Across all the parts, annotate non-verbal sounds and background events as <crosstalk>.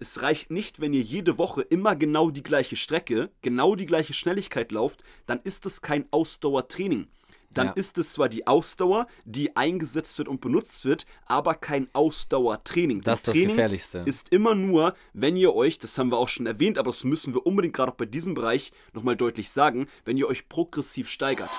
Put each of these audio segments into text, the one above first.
es reicht nicht, wenn ihr jede Woche immer genau die gleiche Strecke, genau die gleiche Schnelligkeit lauft, dann ist es kein Ausdauertraining. Dann Ja. ist es zwar die Ausdauer, die eingesetzt wird und benutzt wird, aber kein Ausdauertraining. Das ist das Training Gefährlichste. ist immer nur, wenn ihr euch, das haben wir auch schon erwähnt, aber das müssen wir unbedingt gerade auch bei diesem Bereich nochmal deutlich sagen, wenn ihr euch progressiv steigert.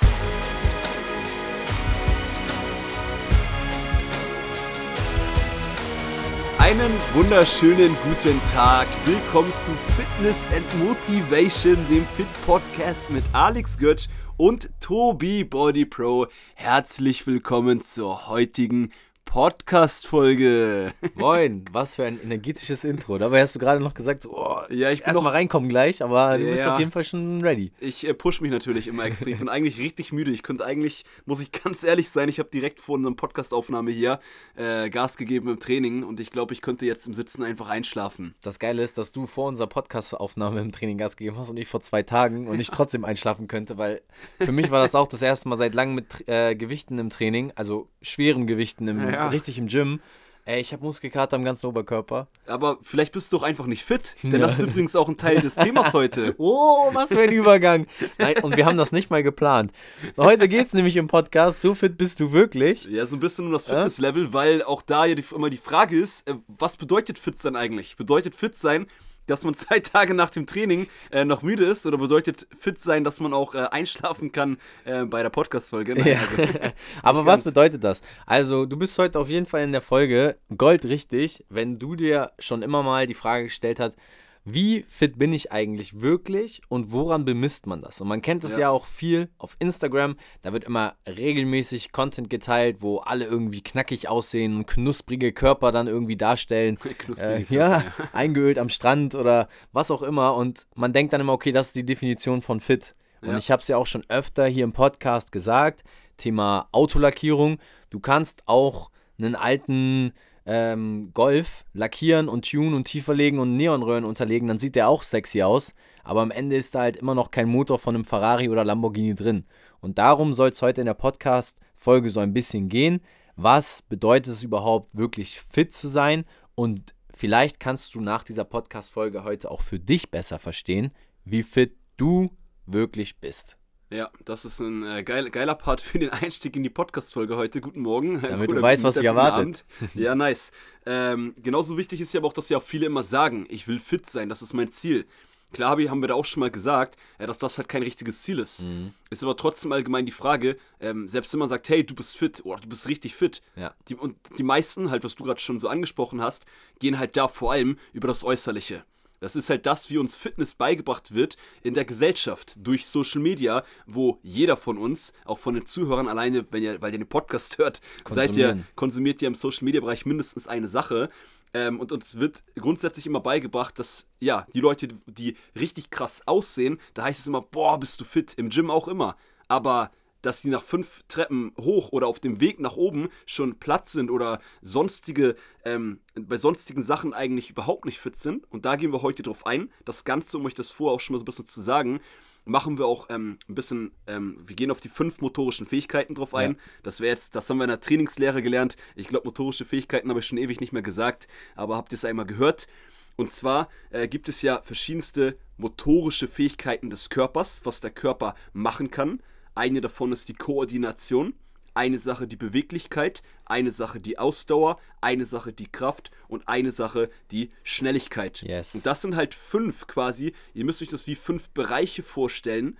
Einen wunderschönen guten Tag. Willkommen zu Fitness and Motivation, dem Fit Podcast mit Alex Götz und Tobi Body Pro. Herzlich willkommen zur heutigen Podcast-Folge. Moin, was für ein energetisches Intro. Dabei hast du gerade noch gesagt, so, oh, Ja, ich bin noch, reinkommen gleich, aber du bist Ja. auf jeden Fall schon ready. ich äh, push mich natürlich immer extrem. Ich bin eigentlich richtig müde. Ich könnte eigentlich, muss ich ganz ehrlich sein, ich habe direkt vor unserem Podcast-Aufnahme hier äh, Gas gegeben im Training und ich glaube, ich könnte jetzt im Sitzen einfach einschlafen. Das Geile ist, dass du vor unserer Podcast-Aufnahme im Training Gas gegeben hast und ich vor zwei Tagen und ich trotzdem einschlafen könnte, weil für mich war das auch das erste Mal seit langem mit äh, Gewichten im Training, also schweren Gewichten, im, Ja. Richtig im Gym. Ey, ich habe Muskelkater am ganzen Oberkörper. Aber vielleicht bist du doch einfach nicht fit, denn Ja. das ist übrigens auch ein Teil des Themas heute. <laughs> Oh, was für ein Übergang. Nein, und wir haben das nicht mal geplant. Heute geht es nämlich im Podcast, so fit bist du wirklich. Ja, so ein bisschen um das Ja? Fitnesslevel, weil auch da ja die, immer die Frage ist, äh, was bedeutet fit sein eigentlich? Bedeutet fit sein, dass man <laughs> zwei Tage nach dem Training äh, noch müde ist oder bedeutet fit sein, dass man auch äh, einschlafen kann äh, bei der Podcast-Folge? Ja. also, <laughs> Aber was bedeutet das? Also, du bist heute auf jeden Fall in der Folge goldrichtig, wenn du dir schon immer mal die Frage gestellt hast, wie fit bin ich eigentlich wirklich und woran bemisst man das? Und man kennt das ja, Ja. auch viel auf Instagram. Da wird immer regelmäßig Content geteilt, wo alle irgendwie knackig aussehen und knusprige Körper dann irgendwie darstellen. Äh, knusprige ja, Körper, <laughs> eingeölt am Strand oder was auch immer. Und man denkt dann immer, okay, das ist die Definition von fit. Und Ja. ich habe es ja auch schon öfter hier im Podcast gesagt, Thema Autolackierung. Du kannst auch einen alten ähm, Golf lackieren und tunen und tiefer legen und Neonröhren unterlegen, dann sieht der auch sexy aus. Aber am Ende ist da halt immer noch kein Motor von einem Ferrari oder Lamborghini drin. Und darum soll es heute in der Podcast-Folge so ein bisschen gehen. Was bedeutet es überhaupt, wirklich fit zu sein? Und vielleicht kannst du nach dieser Podcast-Folge heute auch für dich besser verstehen, wie fit du wirklich bist. Ja, das ist ein äh, geil, geiler Part für den Einstieg in die Podcast-Folge heute. Guten Morgen. <laughs> Damit du Oder weißt, was dich guten erwartet. Ja, nice. Ähm, genauso wichtig ist ja aber auch, dass ja auch viele immer sagen, ich will fit sein, das ist mein Ziel. Klar hab ich- haben wir da auch schon mal gesagt, ja, dass das halt kein richtiges Ziel ist. Mhm. Ist aber trotzdem allgemein die Frage, ähm, selbst wenn man sagt, hey, du bist fit oder du bist richtig fit, Ja. die, und die meisten, halt, was du gerade schon so angesprochen hast, gehen halt da vor allem über das Äußerliche. Das ist halt das, wie uns Fitness beigebracht wird in der Gesellschaft durch Social Media, wo jeder von uns, auch von den Zuhörern alleine, wenn ihr, weil ihr den Podcast <laughs> hört, seid ihr, konsumiert ihr im Social Media Bereich mindestens eine Sache. Ähm, und uns wird grundsätzlich immer beigebracht, dass ja, die Leute, die richtig krass aussehen, da heißt es immer, boah, bist du fit, im Gym auch immer. Aber dass die nach fünf Treppen hoch oder auf dem Weg nach oben schon platt sind oder sonstige, ähm, bei sonstigen Sachen eigentlich überhaupt nicht fit sind. Und da gehen wir heute drauf ein. Das Ganze, um euch das vorher auch schon mal so ein bisschen zu sagen, machen wir auch ähm, ein bisschen, ähm, wir gehen auf die fünf motorischen Fähigkeiten drauf ein. Ja. Das wäre jetzt, das haben wir in der Trainingslehre gelernt. Ich glaube, motorische Fähigkeiten habe ich schon ewig nicht mehr gesagt, aber habt ihr es einmal gehört? Und zwar äh, gibt es ja verschiedenste motorische Fähigkeiten des Körpers, was der Körper machen kann. Eine davon ist die Koordination, eine Sache die Beweglichkeit, eine Sache die Ausdauer, eine Sache die Kraft und eine Sache die Schnelligkeit. Yes. Und das sind halt fünf quasi, ihr müsst euch das wie fünf Bereiche vorstellen,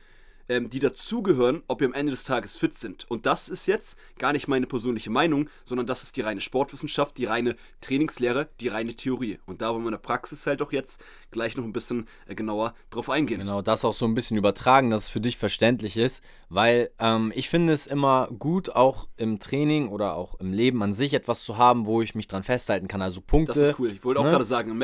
ähm, die dazugehören, ob ihr am Ende des Tages fit sind. Und das ist jetzt gar nicht meine persönliche Meinung, sondern das ist die reine Sportwissenschaft, die reine Trainingslehre, die reine Theorie. Und da wollen wir in der Praxis halt auch jetzt gleich noch ein bisschen äh, genauer drauf eingehen. Genau, das auch so ein bisschen übertragen, dass es für dich verständlich ist, weil ähm, ich finde es immer gut, auch im Training oder auch im Leben an sich etwas zu haben, wo ich mich dran festhalten kann. Also Punkte. Das ist cool. Ich wollte auch ne? gerade sagen,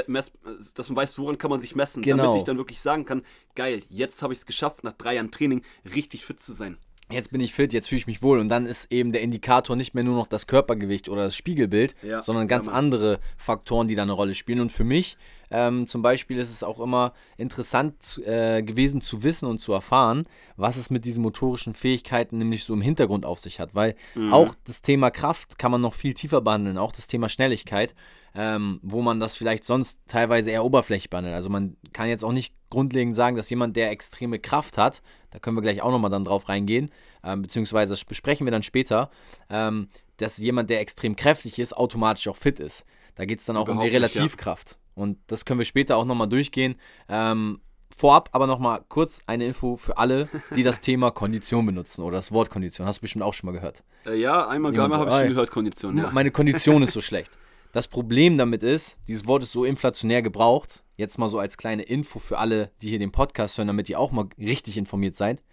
dass man weiß, woran kann man sich messen, Genau. damit ich dann wirklich sagen kann, geil, jetzt habe ich es geschafft, nach drei Jahren Training richtig fit zu sein. Jetzt bin ich fit, jetzt fühle ich mich wohl. Und dann ist eben der Indikator nicht mehr nur noch das Körpergewicht oder das Spiegelbild, Ja, sondern ganz ja, Mann. andere Faktoren, die da eine Rolle spielen. Und für mich Ähm, zum Beispiel ist es auch immer interessant äh, gewesen zu wissen und zu erfahren, was es mit diesen motorischen Fähigkeiten nämlich so im Hintergrund auf sich hat. Weil Mhm. auch das Thema Kraft kann man noch viel tiefer behandeln, auch das Thema Schnelligkeit, ähm, wo man das vielleicht sonst teilweise eher oberflächlich behandelt. Also man kann jetzt auch nicht grundlegend sagen, dass jemand, der extreme Kraft hat, da können wir gleich auch nochmal dann drauf reingehen, ähm, beziehungsweise besprechen wir dann später, ähm, dass jemand, der extrem kräftig ist, automatisch auch fit ist. Da geht es dann auch um die Überhaupt nicht, ja. Relativkraft. Und das können wir später auch nochmal durchgehen. Ähm, vorab aber nochmal kurz eine Info für alle, die das <laughs> Thema Kondition benutzen oder das Wort Kondition. Hast du bestimmt auch schon mal gehört. Äh, ja, einmal so, habe ich schon gehört, Kondition, ja. Meine Kondition ist so <laughs> schlecht. Das Problem damit ist, dieses Wort ist so inflationär gebraucht. Jetzt mal so als kleine Info für alle, die hier den Podcast hören, damit ihr auch mal richtig informiert seid.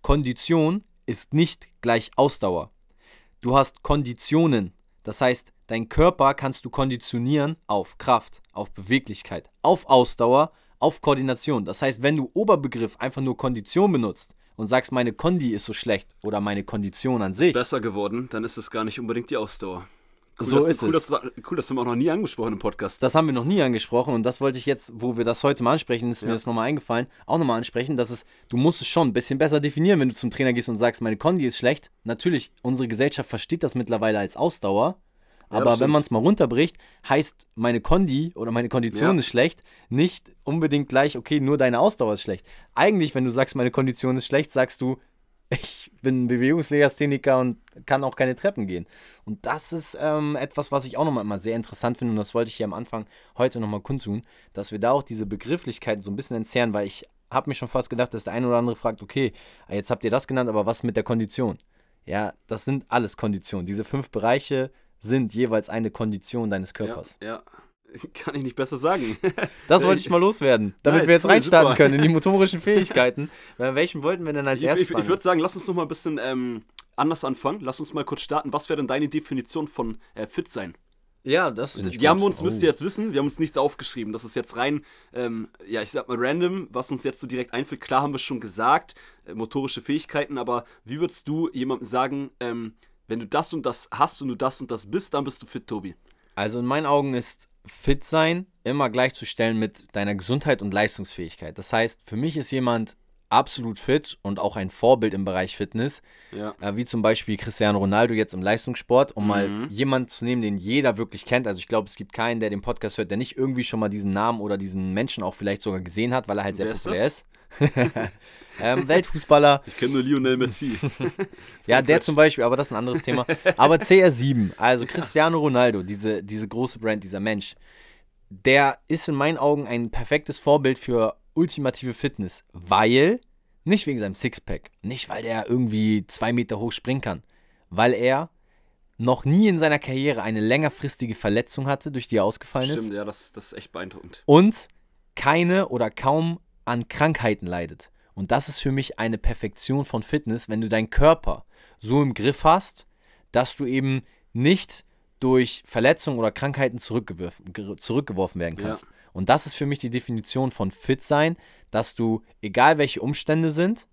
Kondition ist nicht gleich Ausdauer. Du hast Konditionen. Das heißt, dein Körper kannst du konditionieren auf Kraft, auf Beweglichkeit, auf Ausdauer, auf Koordination. Das heißt, wenn du Oberbegriff einfach nur Kondition benutzt und sagst, meine Kondi ist so schlecht oder meine Kondition an sich, Besser geworden, dann ist es gar nicht unbedingt die Ausdauer. Cool, So dass, ist cool, es. Dass, cool, das haben wir auch noch nie angesprochen im Podcast. Das haben wir noch nie angesprochen und das wollte ich jetzt, wo wir das heute mal ansprechen, ist mir Ja. das nochmal eingefallen, auch nochmal ansprechen, dass es, du musst es schon ein bisschen besser definieren, wenn du zum Trainer gehst und sagst, meine Kondi ist schlecht. Natürlich, unsere Gesellschaft versteht das mittlerweile als Ausdauer, Ja, aber das wenn man es mal runterbricht, heißt meine Kondi oder meine Kondition Ja. ist schlecht, nicht unbedingt gleich, okay, nur deine Ausdauer ist schlecht. Eigentlich, wenn du sagst, meine Kondition ist schlecht, sagst du, ich bin Bewegungslegastheniker und kann auch keine Treppen gehen. Und das ist ähm, etwas, was ich auch nochmal immer sehr interessant finde und das wollte ich hier am Anfang heute nochmal kundtun, dass wir da auch diese Begrifflichkeiten so ein bisschen entzerren, weil ich habe mir schon fast gedacht, dass der eine oder andere fragt, okay, jetzt habt ihr das genannt, aber was mit der Kondition? Ja, das sind alles Konditionen. Diese fünf Bereiche sind jeweils eine Kondition deines Körpers. Ja, ja. <laughs> Kann ich nicht besser sagen. <laughs> Das wollte ich mal loswerden, damit Nice, wir jetzt cool, reinstarten super. können in die <laughs> motorischen Fähigkeiten. Bei welchen wollten wir denn als ich erstes ich, ich würde sagen, lass uns noch mal ein bisschen ähm, anders anfangen. Lass uns mal kurz starten. Was wäre denn deine Definition von äh, fit sein? Ja, das ich Die haben gut. uns, müsst ihr jetzt wissen, wir haben uns nichts aufgeschrieben. Das ist jetzt rein, ähm, ja, ich sag mal random, was uns jetzt so direkt einfällt. Klar haben wir schon gesagt, äh, motorische Fähigkeiten, aber wie würdest du jemandem sagen, ähm, wenn du das und das hast und du das und das bist, dann bist du fit, Tobi? Also in meinen Augen ist fit sein immer gleichzustellen mit deiner Gesundheit und Leistungsfähigkeit. Das heißt, für mich ist jemand absolut fit und auch ein Vorbild im Bereich Fitness, Ja. äh, wie zum Beispiel Cristiano Ronaldo jetzt im Leistungssport, um mal Mhm. jemanden zu nehmen, den jeder wirklich kennt. Also ich glaube, es gibt keinen, der den Podcast hört, der nicht irgendwie schon mal diesen Namen oder diesen Menschen auch vielleicht sogar gesehen hat, weil er halt sehr Wer ist populär ist. <laughs> ähm, Weltfußballer, Ich kenne nur Lionel Messi. <laughs> ja, der zum Beispiel, aber das ist ein anderes Thema. Aber CR7, also Cristiano Ronaldo, diese, diese große Brand, dieser Mensch, der ist in meinen Augen ein perfektes Vorbild für ultimative Fitness, weil, nicht wegen seinem Sixpack, nicht weil der irgendwie zwei Meter hoch springen kann, weil er noch nie in seiner Karriere eine längerfristige Verletzung hatte, durch die er ausgefallen ist Stimmt, ja, das, das ist echt beeindruckend. und keine oder kaum an Krankheiten leidet. Und das ist für mich eine Perfektion von Fitness, wenn du deinen Körper so im Griff hast, dass du eben nicht durch Verletzungen oder Krankheiten zurückgeworfen, ge- zurückgeworfen werden Ja. kannst. Und das ist für mich die Definition von fit sein, dass du, egal welche Umstände sind,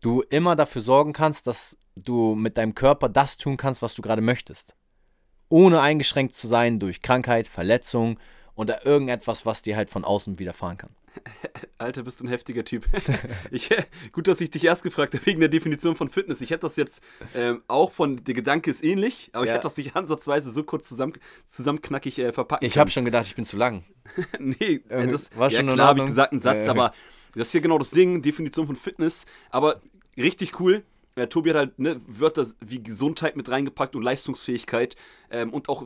du immer dafür sorgen kannst, dass du mit deinem Körper das tun kannst, was du gerade möchtest. Ohne eingeschränkt zu sein durch Krankheit, Verletzung oder irgendetwas, was dir halt von außen widerfahren kann. <laughs> Alter, bist du ein heftiger Typ. <laughs> ich, gut, dass ich dich erst gefragt habe wegen der Definition von Fitness. Ich hätte das jetzt ähm, auch von, der Gedanke ist ähnlich, aber ich Ja. hätte das nicht <laughs> ansatzweise so kurz zusammen, zusammenknackig äh, verpacken Ich habe schon gedacht, ich bin zu lang. nee, äh, Irgendwie das war ja schon in klar, habe ich gesagt, ein Satz, Ja, ja. aber das ist hier genau das Ding, Definition von Fitness, aber richtig cool. Äh, Tobi hat halt ne, Wörter wie Gesundheit mit reingepackt und Leistungsfähigkeit ähm, und auch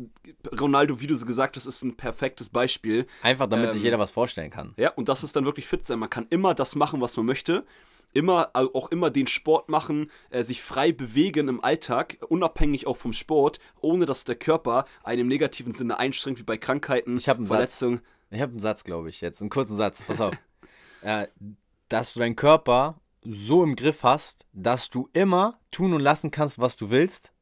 Ronaldo, wie du so gesagt hast, ist ein perfektes Beispiel. Einfach damit sich Ähm, jeder was vorstellen kann. Ja, und das ist dann wirklich fit sein. Man kann immer das machen, was man möchte. Immer, also auch immer den Sport machen, äh, sich frei bewegen im Alltag, unabhängig auch vom Sport, ohne dass der Körper einen im negativen Sinne einschränkt, wie bei Krankheiten, Ich einen Satz. Verletzungen. Ich habe einen Satz, glaube ich, jetzt. Einen kurzen Satz. Pass auf. <laughs> äh, dass du deinen Körper so im Griff hast, dass du immer tun und lassen kannst, was du willst,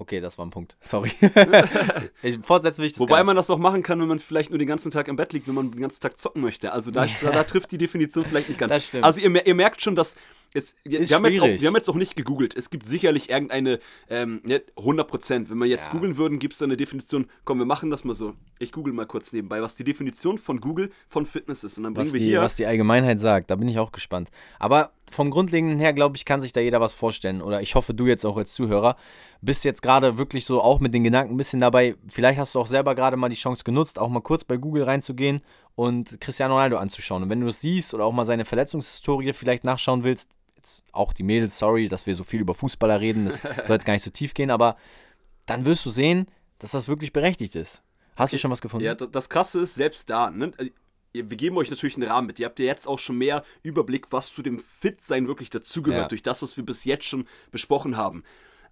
Okay, das war ein Punkt. Sorry. <laughs> ich, fortsetzen will ich das Wobei man das auch machen kann, wenn man vielleicht nur den ganzen Tag im Bett liegt, wenn man den ganzen Tag zocken möchte. Also da, <laughs> da, da trifft die Definition vielleicht nicht ganz. Das stimmt. Also ihr, ihr merkt schon, dass es, wir, haben jetzt auch, wir haben jetzt auch nicht gegoogelt. Es gibt sicherlich irgendeine, ähm, ne, 100 Prozent. Wenn wir jetzt Ja. googeln würden, gibt es da eine Definition. Komm, wir machen das mal so. Ich google mal kurz nebenbei, was die Definition von Google von Fitness ist. Und dann bringen was wir die, hier. was die Allgemeinheit sagt. Da bin ich auch gespannt. Aber vom Grundlegenden her, glaube ich, kann sich da jeder was vorstellen. Oder ich hoffe, du jetzt auch als Zuhörer bist jetzt gerade wirklich so auch mit den Gedanken ein bisschen dabei. Vielleicht hast du auch selber gerade mal die Chance genutzt, auch mal kurz bei Google reinzugehen und Cristiano Ronaldo anzuschauen. Und wenn du das siehst oder auch mal seine Verletzungshistorie vielleicht nachschauen willst, jetzt auch die Mädels, sorry, dass wir so viel über Fußballer reden, das <laughs> soll jetzt gar nicht so tief gehen, aber dann wirst du sehen, dass das wirklich berechtigt ist. Hast du schon was gefunden? Ja, das Krasse ist, selbst da, ne? Wir geben euch natürlich einen Rahmen mit. Ihr habt ja jetzt auch schon mehr Überblick, was zu dem Fit-Sein wirklich dazugehört, Ja. durch das, was wir bis jetzt schon besprochen haben.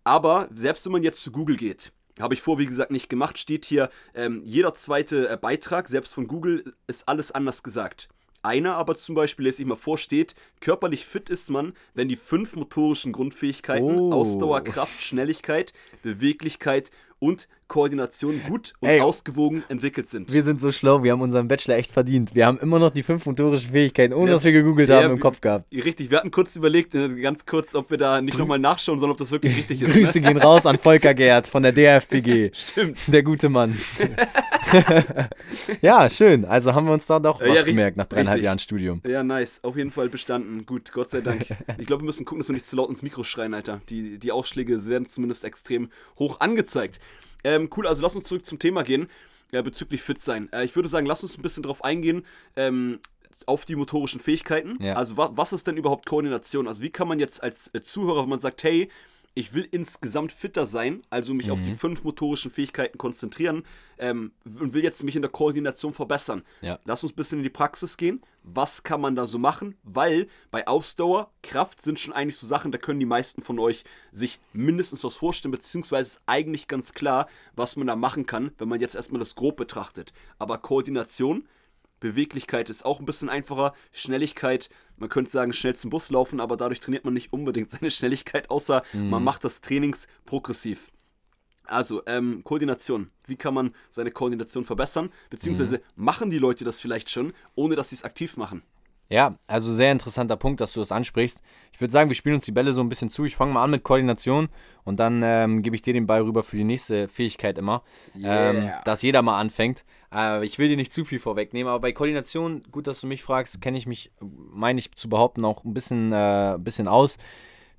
Aber selbst wenn man jetzt zu Google geht, habe ich vor, wie gesagt, nicht gemacht, steht hier, ähm, jeder zweite äh, Beitrag, selbst von Google, ist alles anders gesagt. Einer aber zum Beispiel, lese ich mal vor, steht, körperlich fit ist man, wenn die fünf motorischen Grundfähigkeiten, Oh. Ausdauer, Kraft, Schnelligkeit, Beweglichkeit und Koordination gut und Ey. ausgewogen entwickelt sind. Wir sind so schlau, wir haben unseren Bachelor echt verdient. Wir haben immer noch die fünf motorischen Fähigkeiten, ohne Ja. dass wir gegoogelt Ja, haben, im Kopf gehabt. Richtig, wir hatten kurz überlegt, äh, ganz kurz, ob wir da nicht nochmal nachschauen sollen, ob das wirklich richtig ist. Grüße Ne? gehen raus an Volker Gerd von der DFBG. <laughs> Stimmt. Der gute Mann. <laughs> ja, schön. Also haben wir uns da doch Äh, was ja, gemerkt nach dreieinhalb richtig. Jahren Studium. Ja, nice. Auf jeden Fall bestanden. Gut, Gott sei Dank. Ich glaube, wir müssen gucken, dass wir nicht zu laut ins Mikro schreien, Alter. Die, die Ausschläge werden zumindest extrem hoch angezeigt. Ähm, cool, also lass uns zurück zum Thema gehen, äh, bezüglich fit sein. Äh, ich würde sagen, lass uns ein bisschen drauf eingehen, ähm, auf die motorischen Fähigkeiten. Ja. Also wa was ist denn überhaupt Koordination? Also wie kann man jetzt als äh, Zuhörer, wenn man sagt, hey, ich will insgesamt fitter sein, also mich auf die fünf motorischen Fähigkeiten konzentrieren ähm, und will jetzt mich in der Koordination verbessern. Ja. Lass uns ein bisschen in die Praxis gehen. Was kann man da so machen? Weil bei Ausdauer, Kraft sind schon eigentlich so Sachen, da können die meisten von euch sich mindestens was vorstellen, beziehungsweise ist eigentlich ganz klar, was man da machen kann, wenn man jetzt erstmal das grob betrachtet. Aber Koordination, Beweglichkeit ist auch ein bisschen einfacher. Schnelligkeit, man könnte sagen, schnell zum Bus laufen, aber dadurch trainiert man nicht unbedingt <laughs> seine Schnelligkeit, außer man macht das Trainings progressiv. Also, ähm, Koordination. Wie kann man seine Koordination verbessern? Beziehungsweise machen die Leute das vielleicht schon, ohne dass sie es aktiv machen? Ja, also sehr interessanter Punkt, dass du das ansprichst. Ich würde sagen, wir spielen uns die Bälle so ein bisschen zu. Ich fange mal an mit Koordination und dann ähm, gebe ich dir den Ball rüber für die nächste Fähigkeit immer. Ähm, Yeah. dass jeder mal anfängt. Äh, ich will dir nicht zu viel vorwegnehmen, aber bei Koordination, gut, dass du mich fragst, kenne ich mich, meine ich zu behaupten, auch ein bisschen, äh, bisschen aus.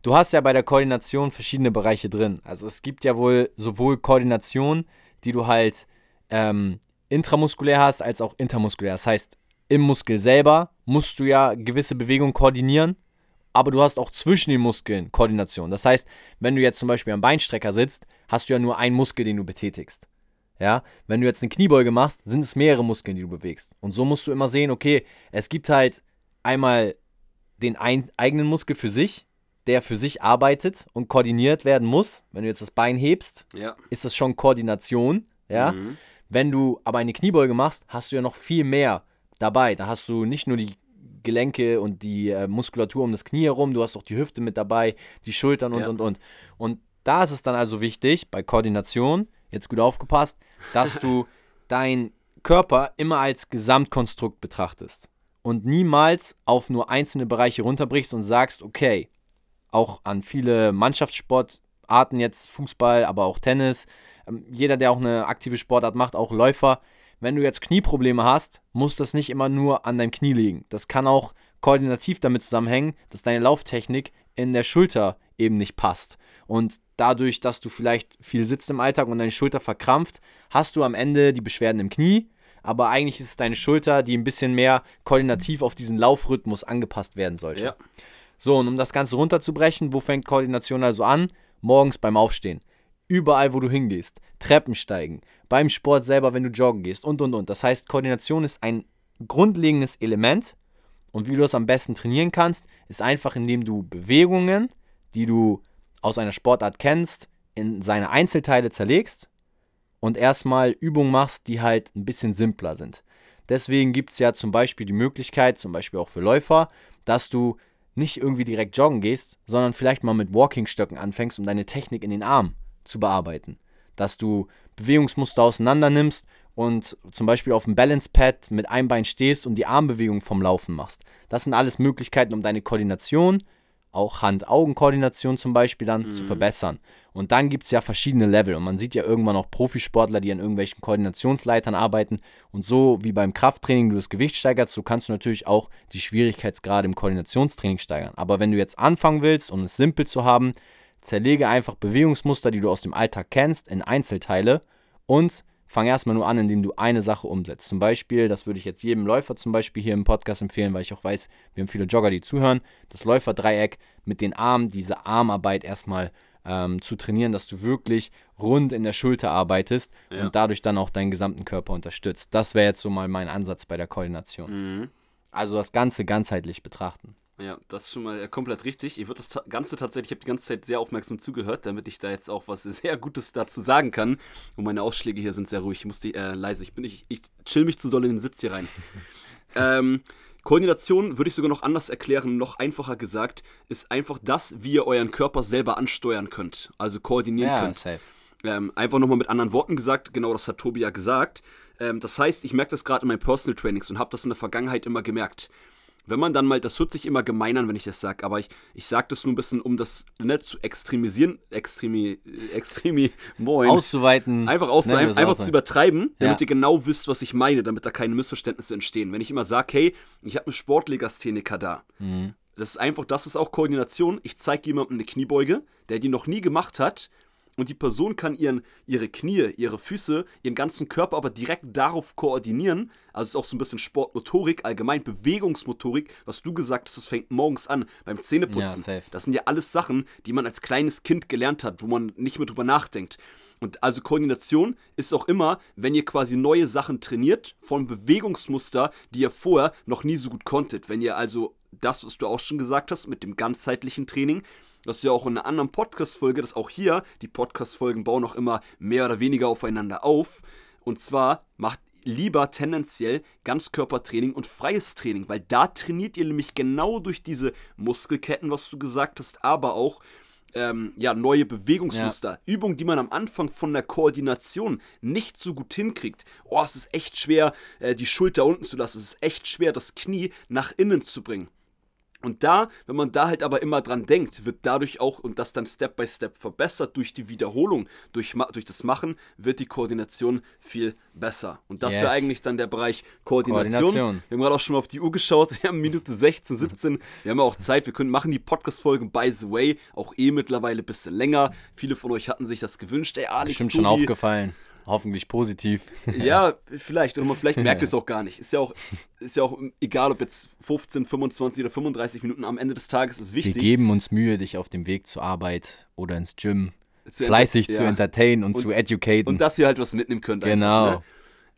Du hast ja bei der Koordination verschiedene Bereiche drin. Also es gibt ja wohl sowohl Koordination, die du halt ähm, intramuskulär hast, als auch intermuskulär. Das heißt, im Muskel selber musst du ja gewisse Bewegungen koordinieren, aber du hast auch zwischen den Muskeln Koordination. Das heißt, wenn du jetzt zum Beispiel am Beinstrecker sitzt, hast du ja nur einen Muskel, den du betätigst. Ja, wenn du jetzt eine Kniebeuge machst, sind es mehrere Muskeln, die du bewegst. Und so musst du immer sehen, okay, es gibt halt einmal den ein, eigenen Muskel für sich, der für sich arbeitet und koordiniert werden muss. Wenn du jetzt das Bein hebst, Ja. ist das schon Koordination, ja. Mhm. Wenn du aber eine Kniebeuge machst, hast du ja noch viel mehr dabei. Da hast du nicht nur die Gelenke und die äh, Muskulatur um das Knie herum, du hast auch die Hüfte mit dabei, die Schultern und Ja. und und. Und da ist es dann also wichtig, bei Koordination, jetzt gut aufgepasst, dass du <laughs> deinen Körper immer als Gesamtkonstrukt betrachtest und niemals auf nur einzelne Bereiche runterbrichst und sagst, okay, auch an viele Mannschaftssportarten jetzt, Fußball, aber auch Tennis, ähm, jeder, der auch eine aktive Sportart macht, auch Läufer, wenn du jetzt Knieprobleme hast, muss das nicht immer nur an deinem Knie liegen. Das kann auch koordinativ damit zusammenhängen, dass deine Lauftechnik in der Schulter eben nicht passt. Und dadurch, dass du vielleicht viel sitzt im Alltag und deine Schulter verkrampft, hast du am Ende die Beschwerden im Knie. Aber eigentlich ist es deine Schulter, die ein bisschen mehr koordinativ auf diesen Laufrhythmus angepasst werden sollte. Ja. So, und um das Ganze runterzubrechen, wo fängt Koordination also an? Morgens beim Aufstehen. Überall, wo du hingehst. Treppen steigen. Beim Sport selber, wenn du joggen gehst und, und, und. Das heißt, Koordination ist ein grundlegendes Element. Und wie du das am besten trainieren kannst, ist einfach, indem du Bewegungen, die du aus einer Sportart kennst, in seine Einzelteile zerlegst und erstmal Übungen machst, die halt ein bisschen simpler sind. Deswegen gibt es ja zum Beispiel die Möglichkeit, zum Beispiel auch für Läufer, dass du nicht irgendwie direkt joggen gehst, sondern vielleicht mal mit Walkingstöcken anfängst, um deine Technik in den Armen zu bearbeiten. Dass du Bewegungsmuster auseinander nimmst und zum Beispiel auf dem Balance Pad mit einem Bein stehst und die Armbewegung vom Laufen machst. Das sind alles Möglichkeiten, um deine Koordination, auch Hand-Augen-Koordination zum Beispiel dann mhm. zu verbessern. Und dann gibt es ja verschiedene Level und man sieht ja irgendwann auch Profisportler, die an irgendwelchen Koordinationsleitern arbeiten. Und so wie beim Krafttraining du das Gewicht steigerst, so kannst du natürlich auch die Schwierigkeitsgrade im Koordinationstraining steigern. Aber wenn du jetzt anfangen willst, um es simpel zu haben, zerlege einfach Bewegungsmuster, die du aus dem Alltag kennst, in Einzelteile und fang erstmal nur an, indem du eine Sache umsetzt. Zum Beispiel, das würde ich jetzt jedem Läufer zum Beispiel hier im Podcast empfehlen, weil ich auch weiß, wir haben viele Jogger, die zuhören, das Läuferdreieck mit den Armen, diese Armarbeit erstmal ähm, zu trainieren, dass du wirklich rund in der Schulter arbeitest ja. und dadurch dann auch deinen gesamten Körper unterstützt. Das wäre jetzt so mal mein Ansatz bei der Koordination. Mhm. Also das Ganze ganzheitlich betrachten. Ja, das ist schon mal komplett richtig. Ich würde das Ganze tatsächlich, ich habe die ganze Zeit sehr aufmerksam zugehört, damit ich da jetzt auch was <laughs> sehr Gutes dazu sagen kann. Und meine Ausschläge hier sind sehr ruhig. Ich muss die äh, leise. Ich bin ich, ich chill mich zu doll in den Sitz hier rein. <laughs> ähm, Koordination würde ich sogar noch anders erklären, noch einfacher gesagt, ist einfach das, wie ihr euren Körper selber ansteuern könnt. Also koordinieren ja, könnt. Safe. Ähm, einfach nochmal mit anderen Worten gesagt, genau das hat Tobi ja gesagt. Ähm, das heißt, ich merke das gerade in meinen Personal Trainings und habe das in der Vergangenheit immer gemerkt wenn man dann mal, das hört sich immer gemein an, wenn ich das sage, aber ich, ich sage das nur ein bisschen, um das nicht ne, zu extremisieren, extremi, extremi, <laughs> moin. Auszuweiten. Einfach, auszu einfach, einfach zu übertreiben, damit ja. ihr genau wisst, was ich meine, damit da keine Missverständnisse entstehen. Wenn ich immer sage, hey, ich habe einen Sportlegastheniker da. Mhm. Das ist einfach, das ist auch Koordination. Ich zeige jemandem eine Kniebeuge, der die noch nie gemacht hat und die Person kann ihren, ihre Knie, ihre Füße, ihren ganzen Körper aber direkt darauf koordinieren. Also es ist auch so ein bisschen Sportmotorik, allgemein Bewegungsmotorik, was du gesagt hast, das fängt morgens an beim Zähneputzen. Ja, das sind ja alles Sachen, die man als kleines Kind gelernt hat, wo man nicht mehr drüber nachdenkt. Und also Koordination ist auch immer, wenn ihr quasi neue Sachen trainiert von Bewegungsmuster, die ihr vorher noch nie so gut konntet. Wenn ihr also das, was du auch schon gesagt hast, mit dem ganzheitlichen Training, das ist ja auch in einer anderen Podcast-Folge, dass auch hier die Podcast-Folgen bauen auch immer mehr oder weniger aufeinander auf. Und zwar macht lieber tendenziell Ganzkörpertraining und freies Training, weil da trainiert ihr nämlich genau durch diese Muskelketten, was du gesagt hast, aber auch ähm, ja, neue Bewegungsmuster. Ja. Übungen, die man am Anfang von der Koordination nicht so gut hinkriegt. Oh, es ist echt schwer, äh, die Schulter unten zu lassen. Es ist echt schwer, das Knie nach innen zu bringen. Und da, wenn man da halt aber immer dran denkt, wird dadurch auch und das dann Step by Step verbessert durch die Wiederholung, durch, durch das Machen, wird die Koordination viel besser. Und das yes. wäre eigentlich dann der Bereich Koordination. Koordination. Wir haben gerade auch schon mal auf die Uhr geschaut, wir haben Minute 16, 17, wir haben ja auch Zeit, wir können machen die Podcast-Folgen, by the way, auch eh mittlerweile ein bisschen länger. Viele von euch hatten sich das gewünscht, ey Alex, Bestimmt schon aufgefallen. Hoffentlich positiv. <laughs> Ja, vielleicht. Oder man vielleicht merkt es auch gar nicht. Ist ja auch, ist ja auch egal, ob jetzt 15, 25 oder 35 Minuten am Ende des Tages ist wichtig. Wir geben uns Mühe, dich auf dem Weg zur Arbeit oder ins Gym zu fleißig ja. zu entertainen und, und, zu educaten. Und dass ihr halt was mitnehmen könnt. Genau. Einfach, ne?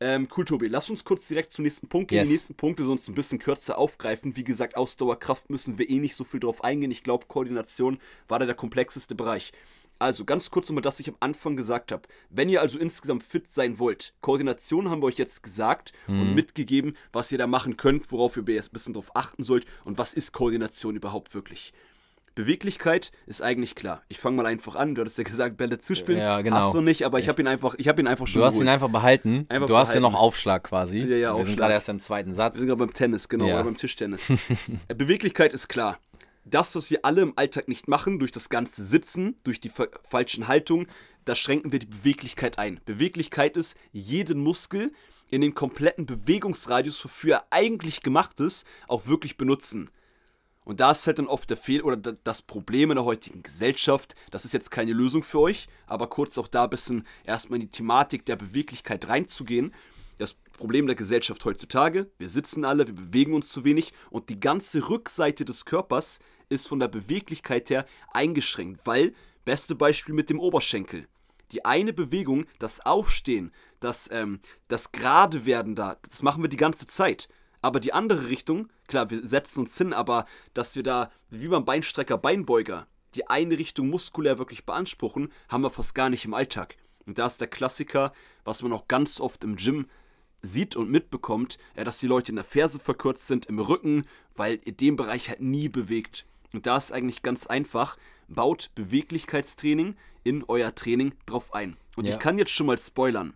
Ähm, cool, Tobi. Lass uns kurz direkt zum nächsten Punkt gehen. Yes. Die nächsten Punkte sonst ein bisschen kürzer aufgreifen. Wie gesagt, Ausdauerkraft müssen wir eh nicht so viel drauf eingehen. Ich glaube, Koordination war da der komplexeste Bereich. Also ganz kurz nochmal, dass ich am Anfang gesagt habe. Wenn ihr also insgesamt fit sein wollt, Koordination haben wir euch jetzt gesagt mhm. und mitgegeben, was ihr da machen könnt, worauf ihr jetzt ein bisschen drauf achten sollt und was ist Koordination überhaupt wirklich. Beweglichkeit ist eigentlich klar. Ich fange mal einfach an. Du hattest ja gesagt, Bälle zuspielen. Ja, genau. Hast du nicht, aber ich habe ihn einfach, ich habe ihn einfach schon. Du hast geholt. ihn einfach behalten. Einfach du behalten. hast ja noch Aufschlag quasi. Ja, ja, Wir Aufschlag. sind gerade erst im zweiten Satz. Wir sind gerade beim Tennis, genau, ja. oder beim Tischtennis. <laughs> Beweglichkeit ist klar das, was wir alle im Alltag nicht machen, durch das ganze Sitzen, durch die falschen Haltungen, da schränken wir die Beweglichkeit ein. Beweglichkeit ist, jeden Muskel in den kompletten Bewegungsradius, wofür er eigentlich gemacht ist, auch wirklich benutzen. Und da ist halt dann oft der Fehl oder das Problem in der heutigen Gesellschaft. Das ist jetzt keine Lösung für euch, aber kurz auch da ein bisschen erstmal in die Thematik der Beweglichkeit reinzugehen das Problem der Gesellschaft heutzutage. Wir sitzen alle, wir bewegen uns zu wenig und die ganze Rückseite des Körpers ist von der Beweglichkeit her eingeschränkt, weil, beste Beispiel mit dem Oberschenkel. Die eine Bewegung, das Aufstehen, das, ähm, das Gerade werden da, das machen wir die ganze Zeit. Aber die andere Richtung, klar, wir setzen uns hin, aber dass wir da, wie beim Beinstrecker, Beinbeuger, die eine Richtung muskulär wirklich beanspruchen, haben wir fast gar nicht im Alltag. Und da ist der Klassiker, was man auch ganz oft im Gym sieht und mitbekommt, äh, dass die Leute in der Ferse verkürzt sind, im Rücken, weil ihr den Bereich halt nie bewegt. Und da ist eigentlich ganz einfach, baut Beweglichkeitstraining in euer Training drauf ein. Und Ja. ich kann jetzt schon mal spoilern.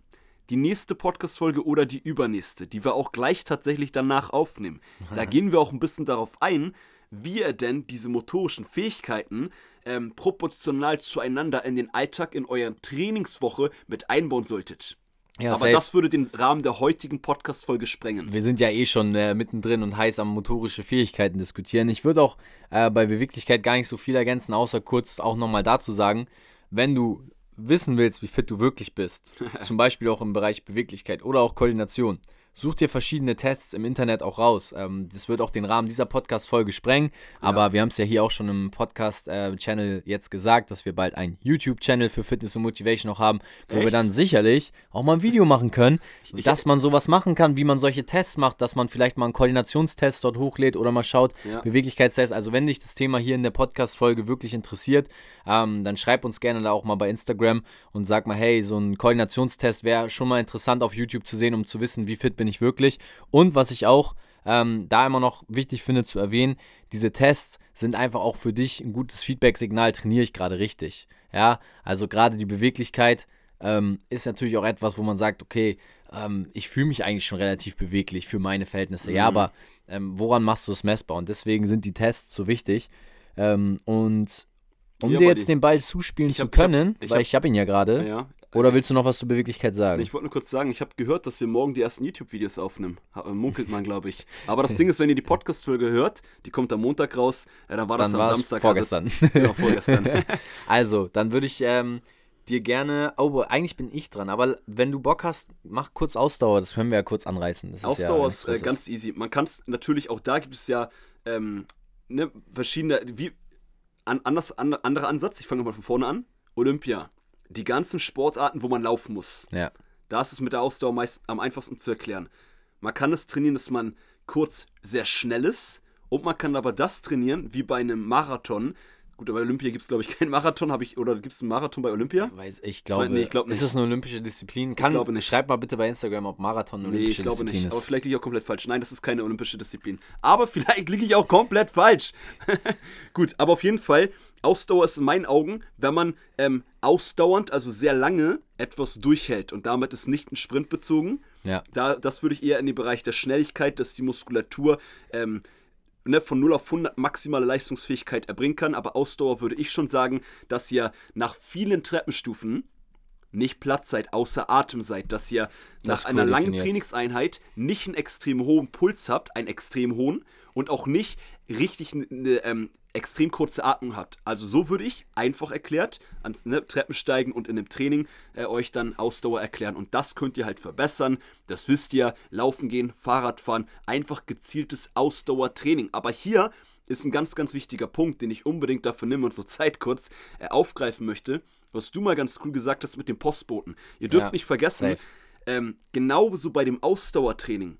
Die nächste Podcast-Folge oder die übernächste, die wir auch gleich tatsächlich danach aufnehmen, da <laughs> gehen wir auch ein bisschen darauf ein, wie ihr denn diese motorischen Fähigkeiten ähm, proportional zueinander in den Alltag in eurer Trainingswoche mit einbauen solltet. Ja, Aber safe. das würde den Rahmen der heutigen Podcast-Folge sprengen. Wir sind ja eh schon äh, mittendrin und heiß am motorische Fähigkeiten diskutieren. Ich würde auch äh, bei Beweglichkeit gar nicht so viel ergänzen, außer kurz auch nochmal dazu sagen, wenn du wissen willst, wie fit du wirklich bist, <laughs> zum Beispiel auch im Bereich Beweglichkeit oder auch Koordination, such dir verschiedene Tests im Internet auch raus. Ähm, das wird auch den Rahmen dieser Podcast-Folge sprengen, aber wir haben es ja hier auch schon im Podcast-Channel jetzt gesagt, dass wir bald einen YouTube-Channel für Fitness und Motivation noch haben, wo wir Echt? dann sicherlich auch mal ein Video machen können, ich- dass man sowas machen kann, wie man solche Tests macht, dass man vielleicht mal einen Koordinationstest dort hochlädt oder mal schaut, Ja. Beweglichkeitstest. Also wenn dich das Thema hier in der Podcast-Folge wirklich interessiert, ähm, dann schreib uns gerne da auch mal bei Instagram und sag mal, hey, so ein Koordinationstest wäre schon mal interessant auf YouTube zu sehen, um zu wissen, wie fit bin ich wirklich. Und was ich auch ähm, da immer noch wichtig finde zu erwähnen, diese Tests sind einfach auch für dich ein gutes Feedback-Signal, trainiere ich gerade richtig. Ja, also gerade die Beweglichkeit ähm, ist natürlich auch etwas, wo man sagt, okay, ähm, ich fühle mich eigentlich schon relativ beweglich für meine Verhältnisse. Ja, Mhm. aber ähm, woran machst du es messbar? Und deswegen sind die Tests so wichtig. Ähm, und um Ja, dir jetzt den Ball zuspielen Ich zu hab- ich hab- können, ich weil hab- ich habe ihn ja gerade, Ja. Oder willst du noch was zur Beweglichkeit sagen? Ich wollte nur kurz sagen, ich habe gehört, dass wir morgen die ersten YouTube-Videos aufnehmen. Äh, Munkelt man, glaube ich. Aber das Ding ist, wenn ihr die Podcast-Folge hört, die kommt am Montag raus, äh, dann war das Dann am Samstag. vorgestern. Also, <laughs> genau, vorgestern. <laughs> Also, dann würde ich ähm, dir gerne. Oh, eigentlich bin ich dran. Aber wenn du Bock hast, mach kurz Ausdauer. Das können wir ja kurz anreißen. Das Ausdauer ja ist äh, ganz easy. Man kann es natürlich, auch da gibt es ja ähm, ne, verschiedene, wie, an, anders, an, anderer Ansatz. Ich fange nochmal von vorne an. Olympia. Die ganzen Sportarten, wo man laufen muss. Ja. Da ist es mit der Ausdauer meist am einfachsten zu erklären. Man kann es trainieren, dass man kurz sehr schnell ist und man kann aber das trainieren, wie bei einem Marathon. Gut, bei Olympia gibt es, glaube ich, <laughs> keinen Marathon. Hab ich, oder gibt es einen Marathon bei Olympia? Weiß, ich glaube, nee, ich glaub nicht. ist das eine olympische Disziplin? Kann, glaube nicht. Schreib mal bitte bei Instagram, ob Marathon eine Nee, ich olympische glaube Disziplin nicht. Aber ist. vielleicht liege ich auch komplett falsch. Nein, das ist keine olympische Disziplin. Aber <laughs> vielleicht liege ich auch komplett falsch. <laughs> Gut, aber auf jeden Fall, Ausdauer ist in meinen Augen, wenn man ähm, ausdauernd, also sehr lange, etwas durchhält. Und damit ist nicht ein Sprint bezogen. Ja. Da, das würde ich eher in den Bereich der Schnelligkeit, dass die Muskulatur ähm, ne, von 0 auf 100 maximale Leistungsfähigkeit erbringen kann. Aber Ausdauer würde ich schon sagen, dass ihr nach vielen Treppenstufen nicht platt seid, außer Atem seid, dass ihr nach cool einer langen definiert. Trainingseinheit nicht einen extrem hohen Puls habt, einen extrem hohen und auch nicht richtig eine, ähm, extrem kurze Atmung habt. Also so würde ich einfach erklärt ans ne, Treppensteigen und in dem Training äh, euch dann Ausdauer erklären und das könnt ihr halt verbessern. Das wisst ihr, laufen gehen, Fahrradfahren, einfach gezieltes Ausdauertraining. Aber hier ist ein ganz, ganz wichtiger Punkt, den ich unbedingt dafür nehme und so Zeit kurz äh, aufgreifen möchte, was du mal ganz cool gesagt hast mit dem Postboten. Ihr dürft Ja, nicht vergessen, ähm, genauso bei dem Ausdauertraining.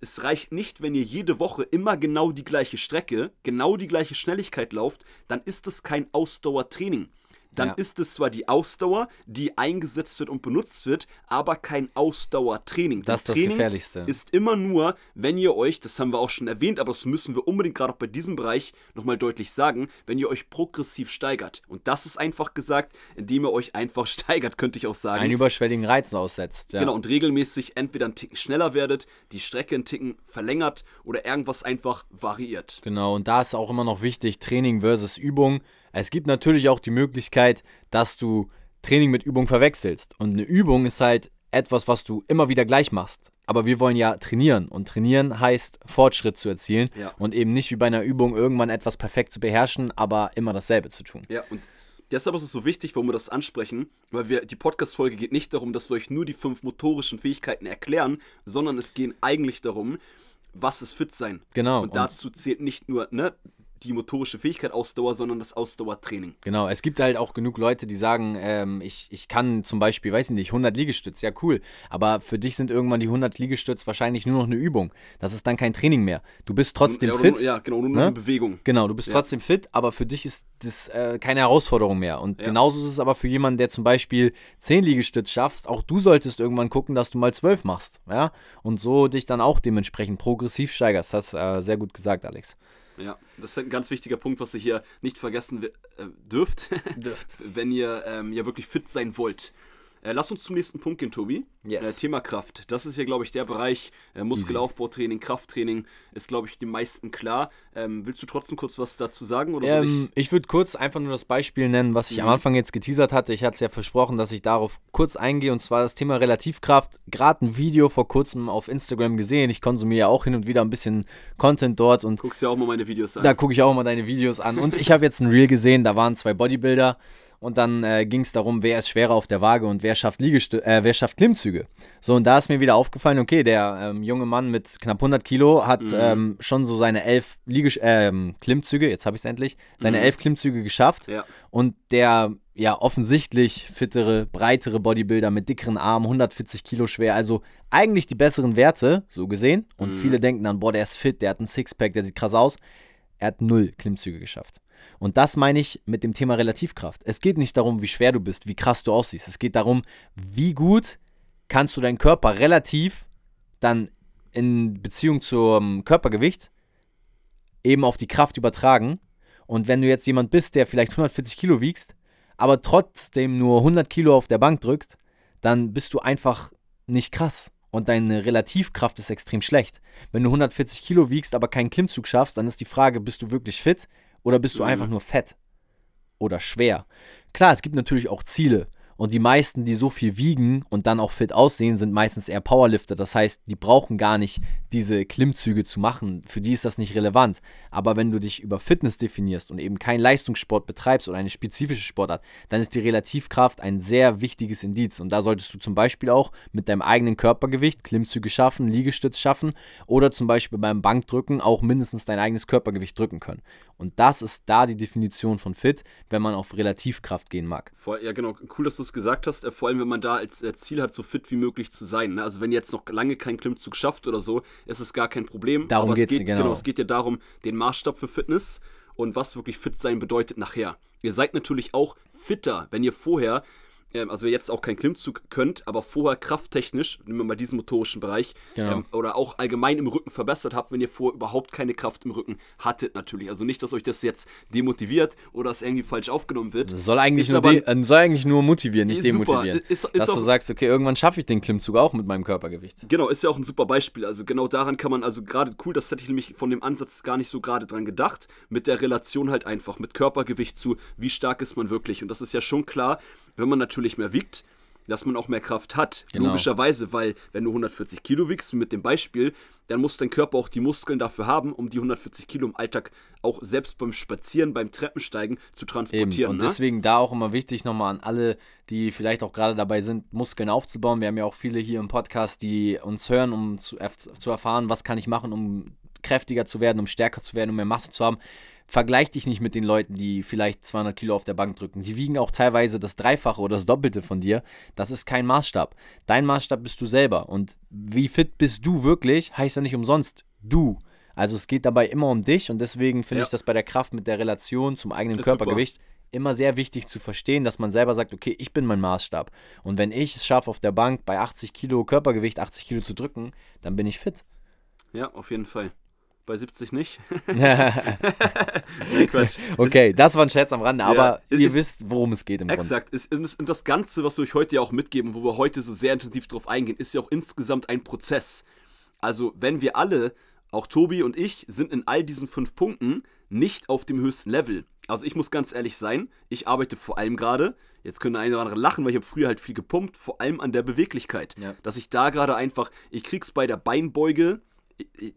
Es reicht nicht, wenn ihr jede Woche immer genau die gleiche Strecke, genau die gleiche Schnelligkeit lauft, dann ist es kein Ausdauertraining. Dann Ja. ist es zwar die Ausdauer, die eingesetzt wird und benutzt wird, aber kein Ausdauertraining. Das ist das Training Gefährlichste. ist immer nur, wenn ihr euch, das haben wir auch schon erwähnt, aber das müssen wir unbedingt gerade auch bei diesem Bereich nochmal deutlich sagen, wenn ihr euch progressiv steigert. Und das ist einfach gesagt, indem ihr euch einfach <laughs> steigert, könnte ich auch sagen. Einen überschwelligen Reizen aussetzt. Ja. Genau, und regelmäßig entweder einen Ticken schneller werdet, die Strecke einen Ticken verlängert oder irgendwas einfach variiert. Genau, und da ist auch immer noch wichtig, Training versus Übung. Es gibt natürlich auch die Möglichkeit, dass du Training mit Übung verwechselst. Und eine Übung ist halt etwas, was du immer wieder gleich machst. Aber wir wollen ja trainieren. Und trainieren heißt, Fortschritt zu erzielen. Ja. Und eben nicht wie bei einer Übung irgendwann etwas perfekt zu beherrschen, aber immer dasselbe zu tun. Ja, und deshalb ist es so wichtig, warum wir das ansprechen, weil wir die Podcast-Folge geht nicht darum, dass wir euch nur die fünf motorischen Fähigkeiten erklären, sondern es geht eigentlich darum, was ist fit sein. Genau. Und dazu zählt nicht nur ne, die motorische Fähigkeit Ausdauer, sondern das Ausdauertraining. Genau, es gibt halt auch genug Leute, die sagen, ähm, ich, ich kann zum Beispiel, weiß ich nicht, 100 Liegestütz, ja cool, aber für dich sind irgendwann die 100 Liegestütz wahrscheinlich nur noch eine Übung. Das ist dann kein Training mehr. Du bist trotzdem ja, fit. Nur, ja, genau, nur noch ne? eine Bewegung. Genau, du bist Ja. trotzdem fit, aber für dich ist das äh, keine Herausforderung mehr. Und Ja. genauso ist es aber für jemanden, der zum Beispiel 10 Liegestütz schaffst. Auch du solltest irgendwann gucken, dass du mal 12 machst. Ja? Und so dich dann auch dementsprechend progressiv steigerst. Das hast äh, sehr gut gesagt, Alex. Ja, das ist ein ganz wichtiger Punkt, was ihr hier nicht vergessen äh, dürft, Dürft. <laughs> wenn ihr ähm, ja wirklich fit sein wollt. Äh, lass uns zum nächsten Punkt gehen, Tobi. Yes. Äh, Thema Kraft. Das ist hier, glaube ich, der Bereich äh, Muskelaufbautraining, Krafttraining ist, glaube ich, den meisten klar. Ähm, willst du trotzdem kurz was dazu sagen? Oder Ähm, ich würde kurz einfach nur das Beispiel nennen, was ich am Mhm. Anfang jetzt geteasert hatte. Ich hatte es ja versprochen, dass ich darauf kurz eingehe und zwar das Thema Relativkraft. Gerade ein Video vor kurzem auf Instagram gesehen. Ich konsumiere ja auch hin und wieder ein bisschen Content dort und ich guckst ja auch mal meine Videos an. da gucke ich auch immer deine Videos an. Und ich habe jetzt ein Reel gesehen, da waren zwei Bodybuilder und dann äh, ging es darum, wer ist schwerer auf der Waage und wer schafft, Liegestü äh, wer schafft Klimmzüge. So, und da ist mir wieder aufgefallen, okay, der ähm, junge Mann mit knapp 100 Kilo hat Mhm. ähm, schon so seine elf Liege ähm, Klimmzüge, jetzt habe ich es endlich, seine Mhm. elf Klimmzüge geschafft. Ja. Und der ja offensichtlich fittere, breitere Bodybuilder mit dickeren Armen, 140 Kilo schwer, also eigentlich die besseren Werte, so gesehen. Und Mhm. viele denken dann, boah, der ist fit, der hat einen Sixpack, der sieht krass aus. Er hat null Klimmzüge geschafft. Und das meine ich mit dem Thema Relativkraft. Es geht nicht darum, wie schwer du bist, wie krass du aussiehst. Es geht darum, wie gut kannst du deinen Körper relativ dann in Beziehung zum Körpergewicht eben auf die Kraft übertragen. Und wenn du jetzt jemand bist, der vielleicht 140 Kilo wiegst, aber trotzdem nur 100 Kilo auf der Bank drückt, dann bist du einfach nicht krass. Und deine Relativkraft ist extrem schlecht. Wenn du 140 Kilo wiegst, aber keinen Klimmzug schaffst, dann ist die Frage, bist du wirklich fit oder bist du Mhm. einfach nur fett oder schwer? Klar, es gibt natürlich auch Ziele. Und die meisten, die so viel wiegen und dann auch fit aussehen, sind meistens eher Powerlifter. Das heißt, die brauchen gar nicht diese Klimmzüge zu machen. Für die ist das nicht relevant. Aber wenn du dich über Fitness definierst und eben keinen Leistungssport betreibst oder eine spezifische Sportart, dann ist die Relativkraft ein sehr wichtiges Indiz. Und da solltest du zum Beispiel auch mit deinem eigenen Körpergewicht Klimmzüge schaffen, Liegestütz schaffen oder zum Beispiel beim Bankdrücken auch mindestens dein eigenes Körpergewicht drücken können. Und das ist da die Definition von fit, wenn man auf Relativkraft gehen mag. Ja, genau. Cool, dass du es gesagt hast. Äh, vor allem, wenn man da als äh, Ziel hat, so fit wie möglich zu sein. Ne? Also, wenn ihr jetzt noch lange keinen Klimmzug schafft oder so, ist es gar kein Problem. Darum Aber geht's, es geht, genau. Es geht ja darum, den Maßstab für Fitness und was wirklich fit sein bedeutet nachher. Ihr seid natürlich auch fitter, wenn ihr vorher, ähm, also jetzt auch keinen Klimmzug könnt, aber vorher krafttechnisch, nehmen wir mal diesen motorischen Bereich, Genau. ähm, oder auch allgemein im Rücken verbessert habt, wenn ihr vorher überhaupt keine Kraft im Rücken hattet natürlich. Also nicht, dass euch das jetzt demotiviert oder es irgendwie falsch aufgenommen wird. Das soll eigentlich, Ist nur, aber- äh, soll eigentlich nur motivieren, nicht demotivieren. Ist- ist Dass auch- du sagst, okay, irgendwann schaffe ich den Klimmzug auch mit meinem Körpergewicht. Genau, ist ja auch ein super Beispiel. Also genau daran kann man, also gerade cool, das hätte ich nämlich von dem Ansatz gar nicht so gerade dran gedacht, mit der Relation halt einfach, mit Körpergewicht zu, wie stark ist man wirklich. Und das ist ja schon klar, wenn man natürlich mehr wiegt, dass man auch mehr Kraft hat. Genau. Logischerweise, weil wenn du 140 Kilo wiegst, mit dem Beispiel, dann muss dein Körper auch die Muskeln dafür haben, um die 140 Kilo im Alltag auch selbst beim Spazieren, beim Treppensteigen zu Eben. transportieren. Und ne? deswegen da auch immer wichtig nochmal an alle, die vielleicht auch gerade dabei sind, Muskeln aufzubauen. Wir haben ja auch viele hier im Podcast, die uns hören, um zu, zu erfahren, was kann ich machen, um kräftiger zu werden, um stärker zu werden, um mehr Masse zu haben. Vergleich dich nicht mit den Leuten, die vielleicht 200 Kilo auf der Bank drücken. Die wiegen auch teilweise das Dreifache oder das Doppelte von dir. Das ist kein Maßstab. Dein Maßstab bist du selber. Und wie fit bist du wirklich, heißt ja nicht umsonst du. Also es geht dabei immer um dich und deswegen finde Ja. ich das bei der Kraft mit der Relation zum eigenen Ist super. Körpergewicht immer sehr wichtig zu verstehen, dass man selber sagt, okay, ich bin mein Maßstab. Und wenn ich es schaffe, auf der Bank bei 80 Kilo Körpergewicht 80 Kilo zu drücken, dann bin ich fit. Ja, auf jeden Fall. Bei 70 nicht. <laughs> <laughs> Okay, das war ein Scherz am Rande, aber Ja, ihr ist- wisst, worum es geht im Grunde. Exakt. Es, es, und das Ganze, was wir euch heute ja auch mitgeben, wo wir heute so sehr intensiv drauf eingehen, ist ja auch insgesamt ein Prozess. Also, wenn wir alle, auch Tobi und ich, sind in all diesen fünf Punkten nicht auf dem höchsten Level. Also, ich muss ganz ehrlich sein, ich arbeite vor allem gerade, jetzt können einige oder andere lachen, weil ich habe früher halt viel gepumpt, vor allem an der Beweglichkeit. Ja. Dass ich da gerade einfach, ich krieg's bei der Beinbeuge,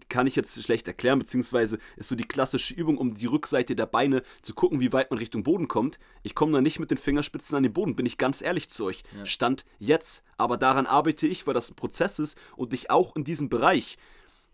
kann ich jetzt schlecht erklären, beziehungsweise ist so die klassische Übung, um die Rückseite der Beine zu gucken, wie weit man Richtung Boden kommt. Ich komme da nicht mit den Fingerspitzen an den Boden, bin ich ganz ehrlich zu euch. Stand jetzt. Aber daran arbeite ich, weil das ein Prozess ist und ich auch in diesem Bereich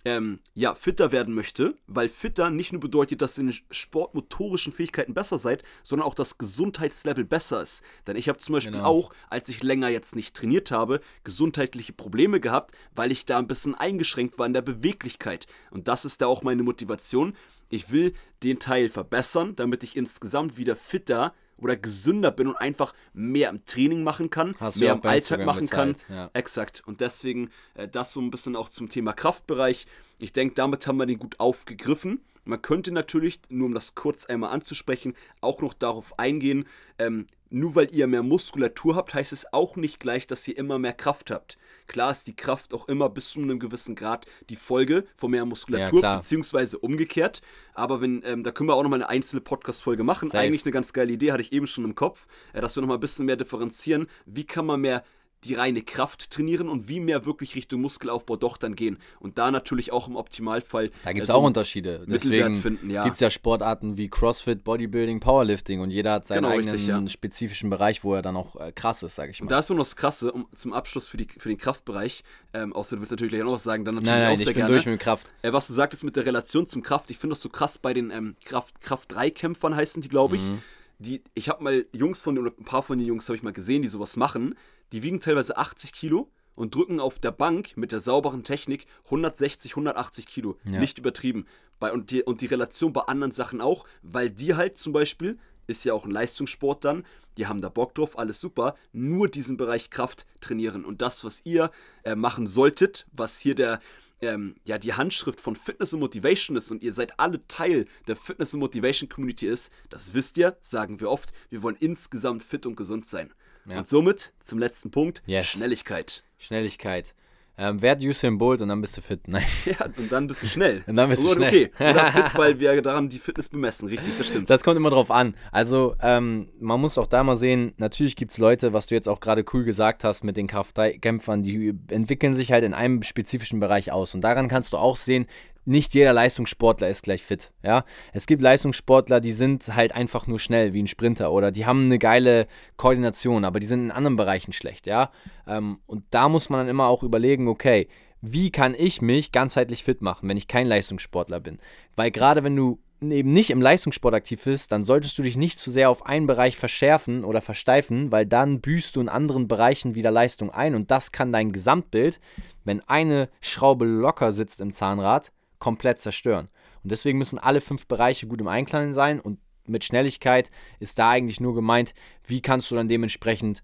ähm, ja, fitter werden möchte, weil fitter nicht nur bedeutet, dass ihr in sportmotorischen Fähigkeiten besser seid, sondern auch das Gesundheitslevel besser ist. Denn ich habe zum Beispiel Genau. auch, als ich länger jetzt nicht trainiert habe, gesundheitliche Probleme gehabt, weil ich da ein bisschen eingeschränkt war in der Beweglichkeit. Und das ist da auch meine Motivation. Ich will den Teil verbessern, damit ich insgesamt wieder fitter oder gesünder bin und einfach mehr im Training machen kann, Hast mehr im Alltag machen kann. geteilt, ja. Exakt. Und deswegen äh, das so ein bisschen auch zum Thema Kraftbereich. Ich denke, damit haben wir den gut aufgegriffen. Man könnte natürlich, nur um das kurz einmal anzusprechen, auch noch darauf eingehen, ähm, nur weil ihr mehr Muskulatur habt, heißt es auch nicht gleich, dass ihr immer mehr Kraft habt. Klar ist die Kraft auch immer bis zu einem gewissen Grad die Folge von mehr Muskulatur, Ja, beziehungsweise umgekehrt. Aber wenn, ähm, da können wir auch nochmal eine einzelne Podcast-Folge machen. Safe. Eigentlich eine ganz geile Idee, hatte ich eben schon im Kopf, äh, dass wir nochmal ein bisschen mehr differenzieren. Wie kann man mehr die reine Kraft trainieren und wie mehr wirklich Richtung Muskelaufbau doch dann gehen. Und da natürlich auch im Optimalfall. Da gibt es äh, auch Unterschiede. Mittelwert Deswegen finden, ja. gibt es ja Sportarten wie CrossFit, Bodybuilding, Powerlifting und jeder hat seinen Genau, eigenen richtig, ja. spezifischen Bereich, wo er dann auch äh, krass ist, sag ich mal. Und da ist nur noch das Krasse, um, zum Abschluss für, die, für den Kraftbereich, ähm, außer du willst natürlich gleich auch noch was sagen, dann natürlich nein, nein, auch ich sehr bin gerne. durch mit Kraft. Äh, was du sagtest mit der Relation zum Kraft, ich finde das so krass bei den ähm, Kraft, Kraft 3 Kämpfern heißen die, glaube ich. Mhm. Die, ich habe mal Jungs von den, oder ein paar von den Jungs habe ich mal gesehen, die sowas machen. Die wiegen teilweise 80 Kilo und drücken auf der Bank mit der sauberen Technik 160, 180 Kilo. Ja. Nicht übertrieben. Bei, und, die, und die Relation bei anderen Sachen auch, weil die halt zum Beispiel, ist ja auch ein Leistungssport dann, die haben da Bock drauf, alles super, nur diesen Bereich Kraft trainieren. Und das, was ihr äh, machen solltet, was hier der, ähm, ja, die Handschrift von Fitness und Motivation ist und ihr seid alle Teil der Fitness und Motivation Community ist, das wisst ihr, sagen wir oft, wir wollen insgesamt fit und gesund sein. Ja. Und somit zum letzten Punkt, Yes. Schnelligkeit. Schnelligkeit. Ähm, werd Usain Bolt und dann bist du fit. Nein. <laughs> Ja, und dann bist du schnell. <laughs> Und dann bist du Oder schnell. Okay, <laughs> oder fit, weil wir daran die Fitness bemessen, richtig, das stimmt. Das kommt immer drauf an. Also, ähm, man muss auch da mal sehen, natürlich gibt es Leute, was du jetzt auch gerade cool gesagt hast mit den Kraftkämpfern, die entwickeln sich halt in einem spezifischen Bereich aus. Und daran kannst du auch sehen, nicht jeder Leistungssportler ist gleich fit. Ja? Es gibt Leistungssportler, die sind halt einfach nur schnell, wie ein Sprinter, oder die haben eine geile Koordination, aber die sind in anderen Bereichen schlecht. Ja? Ähm, und da muss man dann immer auch überlegen, okay, wie kann ich mich ganzheitlich fit machen, wenn ich kein Leistungssportler bin? Weil gerade wenn du eben nicht im Leistungssport aktiv bist, dann solltest du dich nicht zu sehr auf einen Bereich verschärfen oder versteifen, weil dann büßt du in anderen Bereichen wieder Leistung ein und das kann dein Gesamtbild, wenn eine Schraube locker sitzt im Zahnrad, komplett zerstören. Und deswegen müssen alle fünf Bereiche gut im Einklang sein und mit Schnelligkeit ist da eigentlich nur gemeint, wie kannst du dann dementsprechend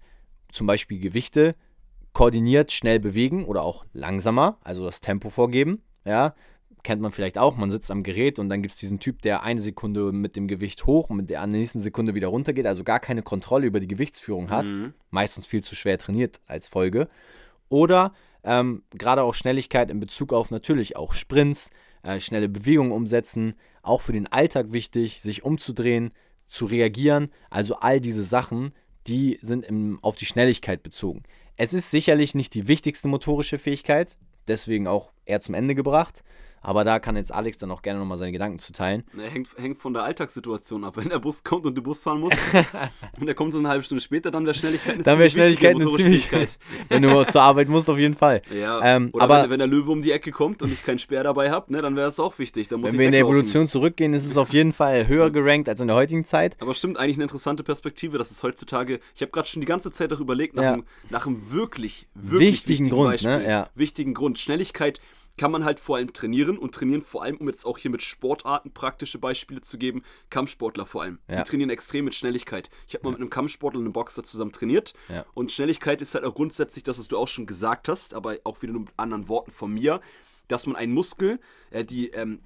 zum Beispiel Gewichte koordiniert schnell bewegen oder auch langsamer, also das Tempo vorgeben. Ja, kennt man vielleicht auch. Man sitzt am Gerät und dann gibt es diesen Typ, der eine Sekunde mit dem Gewicht hoch und mit der nächsten Sekunde wieder runter geht, also gar keine Kontrolle über die Gewichtsführung hat. Mhm. Meistens viel zu schwer trainiert als Folge. Oder ähm, gerade auch Schnelligkeit in Bezug auf natürlich auch Sprints, äh, schnelle Bewegungen umsetzen, auch für den Alltag wichtig, sich umzudrehen, zu reagieren. Also all diese Sachen, die sind im, auf die Schnelligkeit bezogen. Es ist sicherlich nicht die wichtigste motorische Fähigkeit, deswegen auch eher zum Ende gebracht. Aber da kann jetzt Alex dann auch gerne nochmal seine Gedanken zu teilen. Ne, hängt, hängt von der Alltagssituation ab. Wenn der Bus kommt und du Bus fahren musst und <laughs> der kommt so eine halbe Stunde später, dann wäre Schnelligkeit eine Dann wäre Schnelligkeit eine motorische ziemlich. Fähigkeit. <laughs> Wenn du zur Arbeit musst, auf jeden Fall. Ja, Ähm, aber- wenn, wenn der Löwe um die Ecke kommt und ich keinen Speer dabei habe, ne, dann wäre es auch wichtig. Wenn wir in der. Evolution zurückgehen, ist es auf jeden Fall höher gerankt als in der heutigen Zeit. Aber stimmt, eigentlich eine interessante Perspektive, dass es heutzutage, ich habe gerade schon die ganze Zeit darüber überlegt, nach, Ja. einem, nach einem wirklich, wirklich Wichtigen Grund, ne? Ja. Wichtigen Grund. Schnelligkeit kann man halt vor allem trainieren und trainieren vor allem, um jetzt auch hier mit Sportarten praktische Beispiele zu geben, Kampfsportler vor allem. Ja. Die trainieren extrem mit Schnelligkeit. Ich habe mal mit einem Kampfsportler und einem Boxer zusammen trainiert Ja. und Schnelligkeit ist halt auch grundsätzlich das, was du auch schon gesagt hast, aber auch wieder nur mit anderen Worten von mir, dass man einen Muskel, äh, die ähm,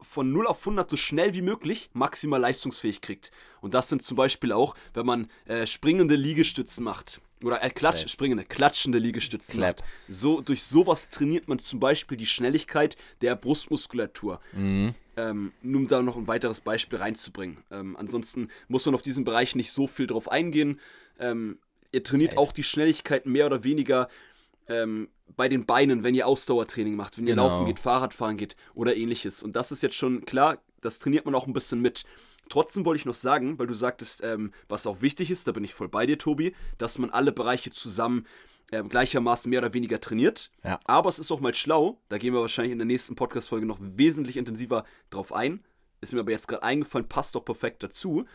von 0 auf 100 so schnell wie möglich maximal leistungsfähig kriegt. Und das sind zum Beispiel auch, wenn man äh, springende Liegestützen macht. Oder äh, klatsch, springende, klatschende Liegestützen Clap. macht. So, durch sowas trainiert man zum Beispiel die Schnelligkeit der Brustmuskulatur. Mhm. Ähm, nur um da noch ein weiteres Beispiel reinzubringen. Ähm, ansonsten muss man auf diesen Bereich nicht so viel drauf eingehen. Ähm, ihr trainiert Safe. auch die Schnelligkeit mehr oder weniger ähm, bei den Beinen, wenn ihr Ausdauertraining macht, wenn ihr Genau. laufen geht, Fahrradfahren geht oder ähnliches. Und das ist jetzt schon klar, das trainiert man auch ein bisschen mit. Trotzdem wollte ich noch sagen, weil du sagtest, ähm, was auch wichtig ist, da bin ich voll bei dir, Tobi, dass man alle Bereiche zusammen ähm, gleichermaßen mehr oder weniger trainiert. Ja. Aber es ist auch mal schlau, da gehen wir wahrscheinlich in der nächsten Podcast-Folge noch wesentlich intensiver drauf ein. Ist mir aber jetzt gerade eingefallen, passt doch perfekt dazu,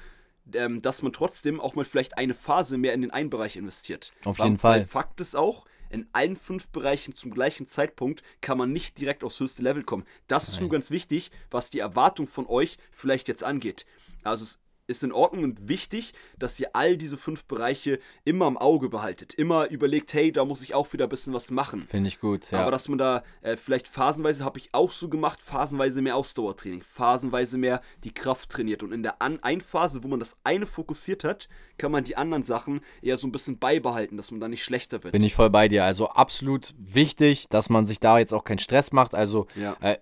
ähm, dass man trotzdem auch mal vielleicht eine Phase mehr in den einen Bereich investiert. Auf jeden Fall. Weil Fakt ist auch, in allen fünf Bereichen zum gleichen Zeitpunkt kann man nicht direkt aufs höchste Level kommen. Das ist nur ganz wichtig, was die Erwartung von euch vielleicht jetzt angeht. Also es, ist in Ordnung und wichtig, dass ihr all diese fünf Bereiche immer im Auge behaltet. Immer überlegt, hey, da muss ich auch wieder ein bisschen was machen. Finde ich gut, ja. Aber dass man da äh, vielleicht phasenweise, habe ich auch so gemacht, phasenweise mehr Ausdauertraining, phasenweise mehr die Kraft trainiert. Und in der An einen Phase, wo man das eine fokussiert hat, kann man die anderen Sachen eher so ein bisschen beibehalten, dass man da nicht schlechter wird. Bin ich voll bei dir. Also absolut wichtig, dass man sich da jetzt auch keinen Stress macht. Also Ja. äh,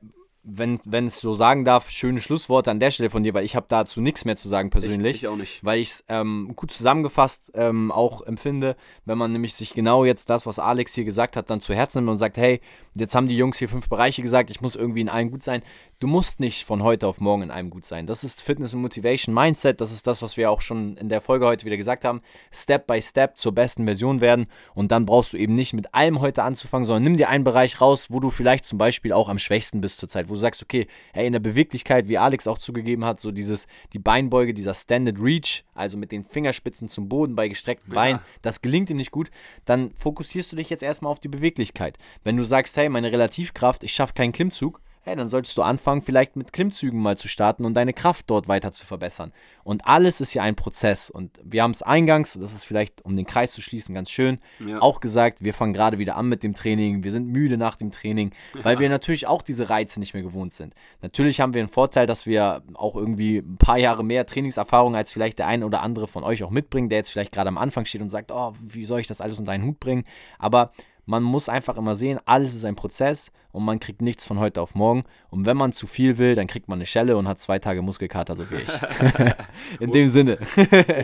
wenn, wenn es so sagen darf, schöne Schlussworte an der Stelle von dir, weil ich habe dazu nichts mehr zu sagen persönlich. Ich, ich auch nicht. weil ich es ähm, gut zusammengefasst ähm, auch empfinde, wenn man nämlich sich genau jetzt das, was Alex hier gesagt hat, dann zu Herzen nimmt und sagt, hey, jetzt haben die Jungs hier fünf Bereiche gesagt, ich muss irgendwie in einem gut sein. Du musst nicht von heute auf morgen in einem gut sein. Das ist Fitness und Motivation Mindset, das ist das, was wir auch schon in der Folge heute wieder gesagt haben. Step by Step zur besten Version werden und dann brauchst du eben nicht mit allem heute anzufangen, sondern nimm dir einen Bereich raus, wo du vielleicht zum Beispiel auch am schwächsten bist zurzeit, wo du sagst, okay, hey, in der Beweglichkeit, wie Alex auch zugegeben hat, so dieses, die Beinbeuge, dieser Standard Reach, also mit den Fingerspitzen zum Boden bei gestreckten Ja. Beinen, das gelingt ihm nicht gut, dann fokussierst du dich jetzt erstmal auf die Beweglichkeit. Wenn du sagst, hey, meine Relativkraft, ich schaffe keinen Klimmzug, hey, dann solltest du anfangen, vielleicht mit Klimmzügen mal zu starten und deine Kraft dort weiter zu verbessern. Und alles ist ja ein Prozess. Und wir haben es eingangs, das ist vielleicht, um den Kreis zu schließen, ganz schön, Ja. auch gesagt, wir fangen gerade wieder an mit dem Training, wir sind müde nach dem Training, weil wir natürlich auch diese Reize nicht mehr gewohnt sind. Natürlich haben wir einen Vorteil, dass wir auch irgendwie ein paar Jahre mehr Trainingserfahrung als vielleicht der eine oder andere von euch auch mitbringen, der jetzt vielleicht gerade am Anfang steht und sagt, oh, wie soll ich das alles unter einen Hut bringen? Aber man muss einfach immer sehen, alles ist ein Prozess und man kriegt nichts von heute auf morgen. Und wenn man zu viel will, dann kriegt man eine Schelle und hat zwei Tage Muskelkater, so wie ich. <laughs> In dem Sinne.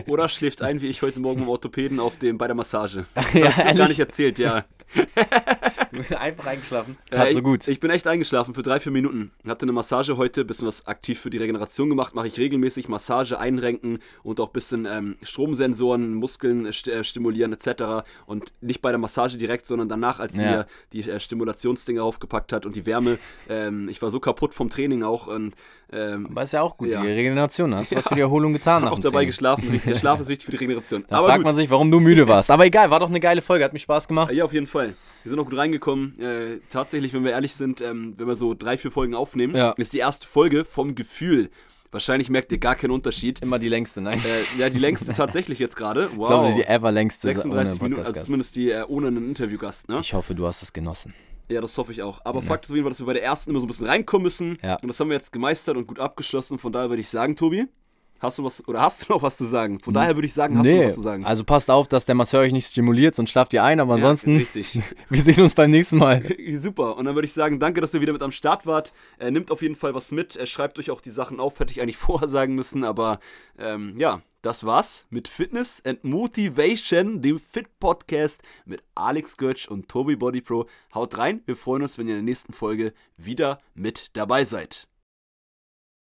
Oder schläft ein, wie ich heute Morgen im Orthopäden auf dem, bei der Massage. <laughs> Das Ja, hab ich gar nicht erzählt, ja. <laughs> Einfach eingeschlafen. Äh, Tat so ich- gut. Ich bin echt eingeschlafen für drei, vier Minuten. Hatte eine Massage heute, bisschen was aktiv für die Regeneration gemacht. Mache ich regelmäßig Massage einrenken und auch bisschen ähm, Stromsensoren, Muskeln äh, st äh, stimulieren etc. Und nicht bei der Massage direkt, sondern danach, als sie Ja. mir die äh, Stimulationsdinger aufgepackt hat und die Wärme. Ähm, ich war so kaputt vom Training auch und ähm, Aber ist ja auch gut, Ja. die Regeneration. Hast du was Ja. für die Erholung getan hab nach auch dabei Training. geschlafen. Der Schlaf ist <laughs> wichtig für die Regeneration. Da Aber fragt gut. man sich, warum du müde warst. Aber egal, war doch eine geile Folge, hat mir Spaß gemacht. Ja, auf jeden Fall. Wir sind auch gut reingekommen. Äh, tatsächlich, wenn wir ehrlich sind, ähm, wenn wir so drei, vier Folgen aufnehmen, Ja. ist die erste Folge vom Gefühl. Wahrscheinlich merkt ihr gar keinen Unterschied. Immer die längste, nein. Äh, ja, die längste <laughs> tatsächlich jetzt gerade. Wow. Ich glaube, die ever längste 36 Minuten, also zumindest die äh, ohne einen Interviewgast, ne? Ich hoffe, du hast es genossen. Ja, das hoffe ich auch. Aber Fakt ist auf jeden Fall, dass wir bei der ersten immer so ein bisschen reinkommen müssen. Ja. Und das haben wir jetzt gemeistert und gut abgeschlossen. Von daher würde ich sagen, Tobi, hast du was, oder hast du noch was zu sagen? Von daher würde ich sagen, hast du noch was zu sagen? also passt auf, dass der Masseur euch nicht stimuliert, sonst schlaft ihr ein. Aber Ja, ansonsten, richtig. <laughs> wir sehen uns beim nächsten Mal. <laughs> Super. Und dann würde ich sagen, danke, dass ihr wieder mit am Start wart. Äh, nimmt auf jeden Fall was mit. Äh, schreibt euch auch die Sachen auf. Hätte ich eigentlich <laughs> vorher sagen müssen. Aber ähm, ja, das war's mit Fitness and Motivation, dem Fit Podcast mit Alex Götsch und Tobi Body Pro. Haut rein. Wir freuen uns, wenn ihr in der nächsten Folge wieder mit dabei seid.